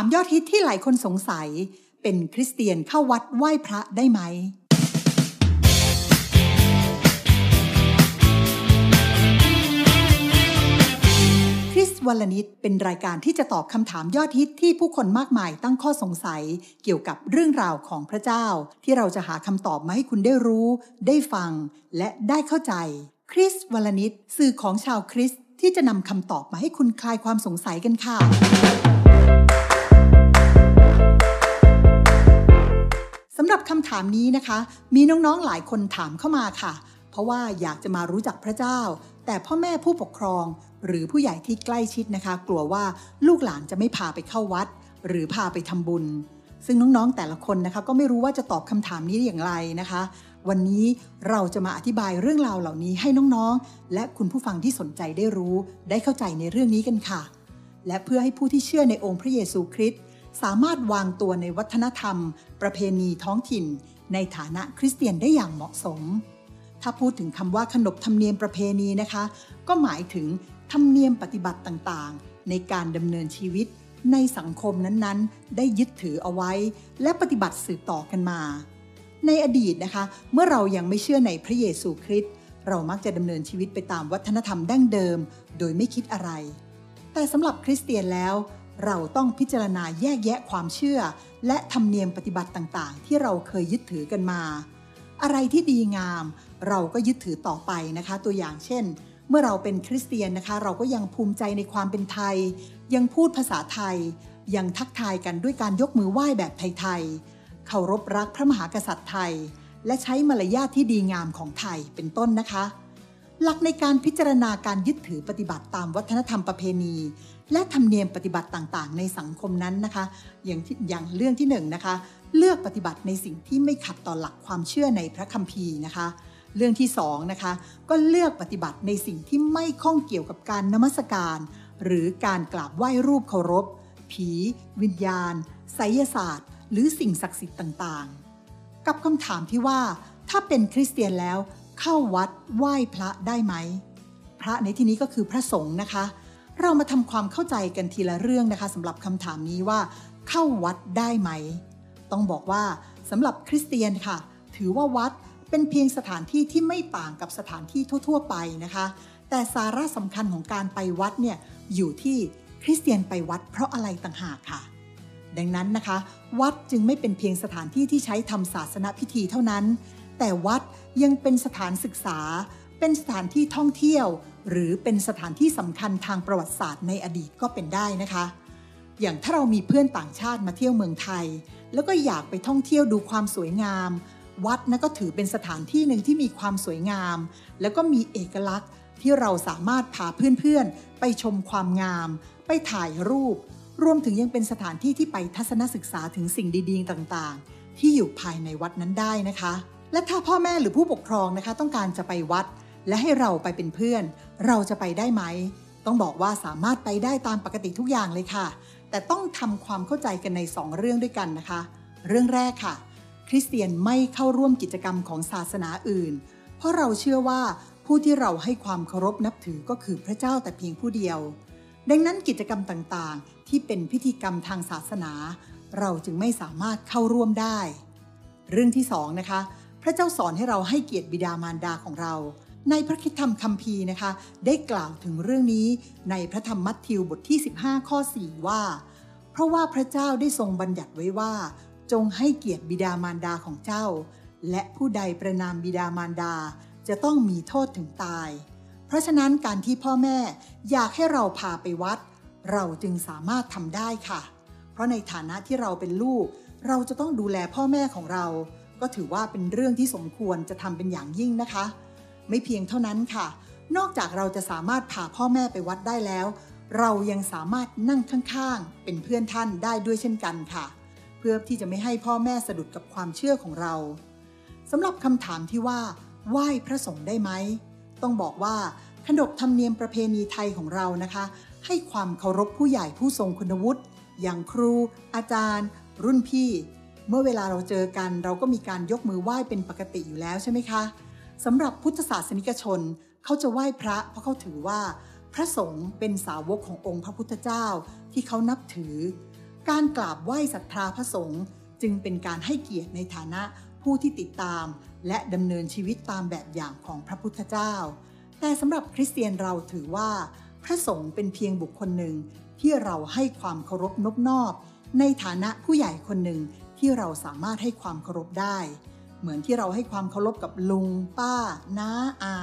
ามยอดฮิตที่หลายคนสงสัย เป็นคริสเตียนเข้าวัดไหว้พระได้ไหม คริสวลนิดเป็นรายการที่จะตอบคำถามยอดฮิตที่ผู้คนมากมายตั้งข้อสงสัย เกี่ยวกับเรื่องราวของพระเจ้า ที่เราจะหาคำตอบมาให้คุณได้รู้ ได้ฟัง และได้เข้าใจ คริสวลนิดสื่อของชาวคริสที่จะนำคำตอบมาให้คุณคลายความสงสัยกันค่ะ คำถามนี้นะคะ มีน้องๆหลายคนถามเข้ามาค่ะ เพราะว่าอยากจะมารู้จักพระเจ้า แต่พ่อแม่ผู้ปกครอง หรือผู้ใหญ่ที่ใกล้ชิดนะคะ กลัวว่าลูกหลานจะไม่พาไปเข้าวัด หรือพาไปทำบุญ ซึ่งน้องๆแต่ละคนนะคะ ก็ไม่รู้ว่าจะตอบคำถามนี้อย่างไรนะคะ วันนี้เราจะมาอธิบายเรื่องราวเหล่านี้ให้น้องๆ และคุณผู้ฟังที่สนใจได้รู้ ได้เข้าใจในเรื่องนี้กันค่ะ และเพื่อให้ผู้ที่เชื่อในองค์พระเยซูคริสต์ สามารถวางตัวในวัฒนธรรม ประเพณีท้องถิ่น ในฐานะคริสเตียนได้อย่างเหมาะสม ถ้าพูดถึงคำว่าขนบธรรมเนียมประเพณีนะคะ ก็หมายถึงธรรมเนียมปฏิบัติต่างๆ ในการดำเนินชีวิต ในสังคมนั้นๆ ได้ยึดถือเอาไว้ และปฏิบัติสืบต่อกันมา ในอดีตนะคะ เมื่อเรายังไม่เชื่อในพระเยซูคริสต์เรามักจะดำเนินชีวิตไปตามวัฒนธรรมดั้งเดิม โดยไม่คิดอะไร แต่สำหรับคริสเตียนแล้ว เราต้องพิจารณาแยกแยะความเชื่อ และธรรมเนียมปฏิบัติต่างๆ ที่เราเคยยึดถือกันมา อะไรที่ดีงาม เราก็ยึดถือต่อไปนะคะ ตัวอย่างเช่น เมื่อเราเป็นคริสเตียนนะคะ เราก็ยังภูมิใจในความเป็นไทย ยังพูดภาษาไทย ยังทักทายกันด้วยการยกมือไหว้แบบไทยๆเคารพรักพระมหากษัตริย์ไทย และใช้มารยาทที่ดีงามของไทยเป็นต้นนะคะ หลักในการพิจารณาการยึดถือปฏิบัติตามวัฒนธรรมประเพณี และธรรมเนียมปฏิบัติต่างๆ ในสังคมนั้นนะคะ อย่างอย่างเรื่องที่หนึ่งนะคะ เลือกปฏิบัติในสิ่งที่ไม่ขัดต่อหลักความเชื่อในพระคัมภีร์นะคะ เรื่องที่สองนะคะก็เลือกปฏิบัติในสิ่งที่ไม่ข้องเกี่ยวกับการนมัสการ หรือการกราบไหว้รูปเคารพ ผี วิญญาณไสยศาสตร์ หรือสิ่งศักดิ์สิทธิ์ต่างๆ กับคำถามที่ว่าถ้าเป็นคริสเตียนแล้ว เข้าวัดไหว้พระได้ไหม พระในที่นี้ก็คือพระสงฆ์นะคะ เรามาทำความเข้าใจกันทีละเรื่องนะคะสำหรับคำถามนี้ว่า เข้าวัดได้ไหม ต้องบอกว่าสำหรับคริสเตียนค่ะ ถือว่าวัดเป็นเพียงสถานที่ที่ไม่ต่างกับสถานที่ทั่ว ๆ ไปนะคะ แต่สาระสำคัญของการไปวัดเนี่ยอยู่ที่คริสเตียนไปวัดเพราะอะไรต่างหากค่ะ ดังนั้นนะคะ วัดจึงไม่เป็นเพียงสถานที่ที่ใช้ทำศาสนพิธีเท่านั้น แต่วัดยังเป็นสถานศึกษา เป็นสถานที่ท่องเที่ยว หรือเป็นสถานที่สำคัญทางประวัติศาสตร์ในอดีตก็เป็นได้นะคะ อย่างถ้าเรามีเพื่อนต่างชาติมาเที่ยวเมืองไทย แล้วก็อยากไปท่องเที่ยวดูความสวยงาม วัดนะก็ถือเป็นสถานที่หนึ่งที่มีความสวยงาม แล้วก็มีเอกลักษณ์ที่เราสามารถพาเพื่อนๆ ไปชมความงาม ไปถ่ายรูป รวมถึงยังเป็นสถานที่ที่ไปทัศนศึกษาถึงสิ่งดีๆ ต่างๆ ที่อยู่ภายในวัดนั้นได้นะคะ และถ้าพ่อแม่หรือผู้ปกครองนะคะ ต้องการจะไปวัด และให้เราไปเป็นเพื่อน เราจะไปได้ไหม ต้องบอกว่าสามารถไปได้ตามปกติทุกอย่างเลยค่ะ แต่ต้องทำความเข้าใจกันใน 2 เรื่องด้วยกันนะคะ เรื่องแรกค่ะ คริสเตียนไม่เข้าร่วมกิจกรรมของศาสนาอื่น เพราะเราเชื่อว่าผู้ที่เราให้ความเคารพนับถือก็คือพระเจ้าแต่เพียงผู้เดียว ดังนั้นกิจกรรมต่างๆ ที่เป็นพิธีกรรมทางศาสนา เราจึงไม่สามารถเข้าร่วมได้ เรื่องที่สองนะคะ พระเจ้าสอนให้เราให้เกียรติบิดามารดาของเรา ในพระคิดธรรมคัมภีร์นะคะ ได้กล่าวถึงเรื่องนี้ในพระธรรมมัทธิวบทที่ 15 ข้อ 4 ว่า เพราะว่าพระเจ้าได้ทรงบัญญัติไว้ว่า จงให้เกียรติบิดามารดาของเจ้า และผู้ใดประนามบิดามารดาจะต้องมีโทษถึงตาย เพราะฉะนั้นการที่พ่อแม่อยากให้เราพาไปวัด เราจึงสามารถทำได้ค่ะ เพราะในฐานะที่เราเป็นลูก เราจะต้องดูแลพ่อแม่ของเรา ก็ถือว่าเป็นเรื่องที่สมควรจะทำเป็นอย่างยิ่งนะคะ ไม่เพียงเท่านั้นค่ะ นอกจากเราจะสามารถพาพ่อแม่ไปวัดได้แล้ว เรายังสามารถนั่งข้างๆ เป็นเพื่อนท่านได้ด้วยเช่นกันค่ะ เพื่อที่จะไม่ให้พ่อแม่สะดุดกับความเชื่อของเราสำหรับคำถามที่ว่าไหว้พระสงฆ์ได้ไหมต้องบอกว่าขนบธรรมเนียมประเพณีไทยของเรานะคะ ให้ความเคารพผู้ใหญ่ผู้ทรงคุณวุฒิอย่างครู อาจารย์ รุ่นพี่ เมื่อเวลาเราเจอกันเราก็มีการยกมือไหว้เป็นปกติอยู่แล้วใช่ไหมคะสำหรับพุทธศาสนิกชนเขาจะไหว้พระเพราะเขาถือว่า พระสงฆ์เป็นสาวกขององค์พระพุทธเจ้าที่เขานับถือ การกราบไหว้ศรัทธาพระสงฆ์จึงเป็นการให้เกียรติในฐานะผู้ที่ติดตาม และดำเนินชีวิตตามแบบอย่างของพระพุทธเจ้า แต่สำหรับคริสเตียนเราถือว่า พระสงฆ์เป็นเพียงบุคคลหนึ่งที่เราให้ความเคารพนบนอบ ในฐานะผู้ใหญ่คนหนึ่ง ที่เราสามารถให้ความเคารพได้ เหมือนที่เราให้ความเคารพกับลุง ป้า น้าอา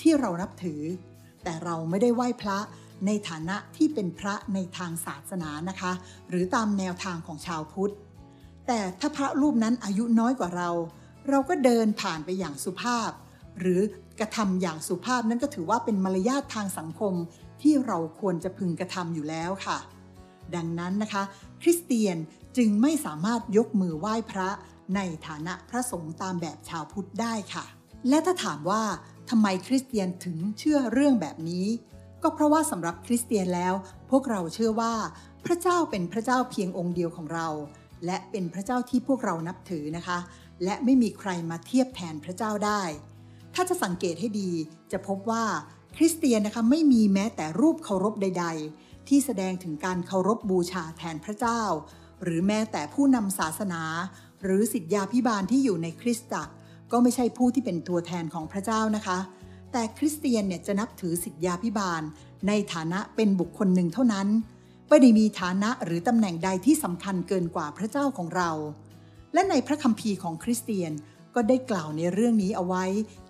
ที่เรานับถือ แต่เราไม่ได้ไหว้พระในฐานะที่เป็นพระในทางศาสนานะคะ หรือตามแนวทางของชาวพุทธ แต่ถ้าพระรูปนั้นอายุน้อยกว่าเรา เราก็เดินผ่านไปอย่างสุภาพ หรือกระทำอย่างสุภาพนั้นก็ถือว่าเป็นมารยาททางสังคมที่เราควรจะพึงกระทำอยู่แล้วค่ะ ดังนั้นนะคะ คริสเตียน จึงไม่สามารถยกมือไหว้พระในฐานะพระสงฆ์ตามแบบชาวพุทธได้ค่ะ และถ้าถามว่าทำไมคริสเตียนถึงเชื่อเรื่องแบบนี้ ก็เพราะว่าสำหรับคริสเตียนแล้ว พวกเราเชื่อว่า พระเจ้าเป็นพระเจ้าเพียงองค์เดียวของเรา และเป็นพระเจ้าที่พวกเรานับถือนะคะ และไม่มีใครมาเทียบแทนพระเจ้าได้ ถ้าจะสังเกตให้ดีจะพบว่าคริสเตียนนะคะไม่มีแม้แต่รูปเคารพใด ๆ ที่แสดงถึงการเคารพบูชาแทนพระเจ้า หรือแม้แต่ผู้นำศาสนา หรือสิทธยาพิบาลที่อยู่ในคริสตจักร ก็ไม่ใช่ผู้ที่เป็นตัวแทนของพระเจ้านะคะ แต่คริสเตียนเนี่ยจะนับถือสิทธยาพิบาล ในฐานะเป็นบุคคลหนึ่งเท่านั้นไม่ได้มีฐานะหรือตำแหน่งใดที่สำคัญเกินกว่าพระเจ้าของเรา และในพระคัมภีร์ของคริสเตียนก็ได้กล่าวในเรื่องนี้เอาไว้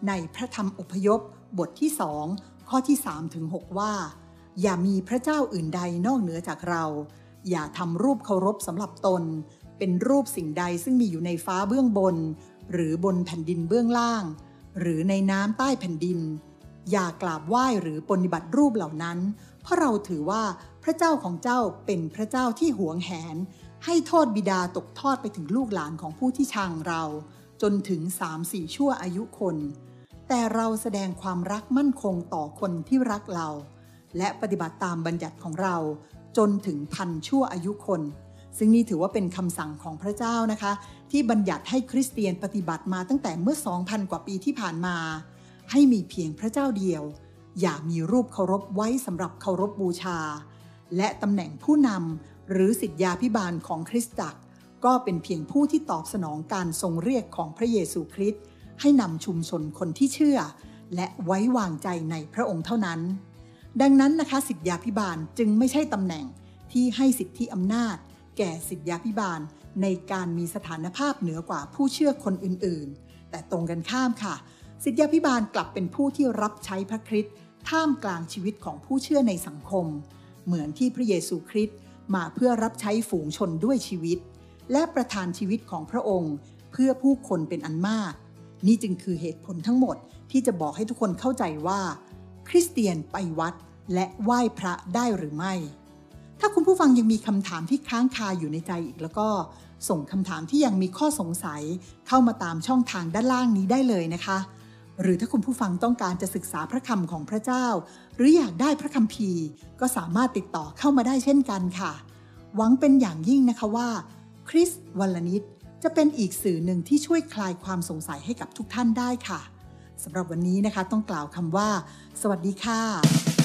ในพระธรรมอพยพ บทที่สองข้อที่3ถึง6ว่า อย่ามีพระเจ้าอื่นใดนอกเหนือจากเรา อย่าทำรูปเคารพสำหรับตน เป็นรูปสิ่งใดซึ่งมีอยู่ในฟ้าเบื้องบน หรือบนแผ่นดินเบื้องล่าง หรือในน้ำใต้แผ่นดิน อย่ากราบไหว้หรือปฏิบัติรูปเหล่านั้น เพราะเราถือว่าพระเจ้าของเจ้าเป็นพระเจ้าที่หวงแหน ให้โทษบิดาตกทอดไปถึงลูกหลานของผู้ที่ชังเรา จนถึงสามสี่ชั่วอายุคน แต่เราแสดงความรักมั่นคงต่อคนที่รักเราและปฏิบัติตามบัญญัติของเรา จนถึงพันชั่วอายุคน ซึ่งนี่ถือว่าเป็นคำสั่งของพระเจ้านะคะ ที่บัญญัติให้คริสเตียนปฏิบัติมาตั้งแต่เมื่อ 2,000 กว่าปีที่ผ่านมา ให้มีเพียงพระเจ้าเดียว อย่ามีรูปเคารพไว้สำหรับเคารพบูชา และตำแหน่งผู้นำหรือสิทธยาพิบาลของคริสตจักร ก็เป็นเพียงผู้ที่ตอบสนองการทรงเรียกของพระเยซูคริสต์ให้นำชุมชนคนที่เชื่อ และไว้วางใจในพระองค์เท่านั้น ดังนั้นนะคะสิทธยาพิบาลจึงไม่ใช่ตำแหน่งที่ให้สิทธิอำนาจ แก่สิทธยาพิบาล ในการมีสถานภาพเหนือกว่าผู้เชื่อคนอื่นๆ แต่ตรงกันข้ามค่ะ สิทธยาพิบาลกลับเป็นผู้ที่รับใช้พระคริสต์ท่ามกลางชีวิตของผู้เชื่อในสังคม เหมือนที่พระเยซูคริสต์มาเพื่อรับใช้ฝูงชนด้วยชีวิต และประทานชีวิตของพระองค์ เพื่อผู้คนเป็นอันมาก นี่จึงคือเหตุผลทั้งหมดที่จะบอกให้ทุกคนเข้าใจว่า คริสเตียนไปวัด และไหว้พระได้หรือไม่ ถ้าคุณผู้ฟังยังมีคำถามที่ค้างคาอยู่ในใจอีกแล้วก็ส่งคำถามที่ยังมีข้อสงสัยเข้ามาตามช่องทางด้านล่างนี้ได้เลยนะคะ หรือถ้าคุณผู้ฟังต้องการจะศึกษาพระคำของพระเจ้า หรืออยากได้พระคำพีก็สามารถติดต่อเข้ามาได้เช่นกันค่ะ หวังเป็นอย่างยิ่งนะคะว่า คริสวัลนิดจะเป็นอีกสื่อหนึ่งที่ช่วยคลายความสงสัยให้กับทุกท่านได้ค่ะสำหรับวันนี้นะคะต้องกล่าวคำว่า สวัสดีค่ะ